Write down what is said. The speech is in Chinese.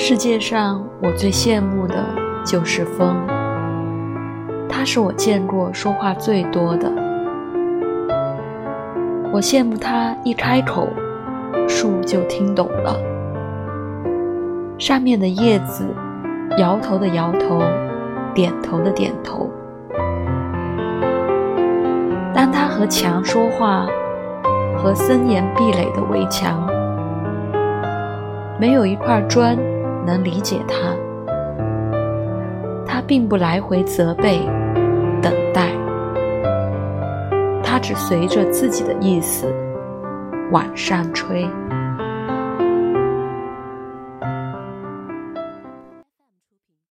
世界上我最羡慕的就是风，它是我见过说话最多的。我羡慕它一开口，树就听懂了，上面的叶子摇头的摇头，点头的点头。当它和墙说话，和森严壁垒的围墙，没有一块砖。能理解他，他并不来回责备、等待，他只随着自己的意思往上吹。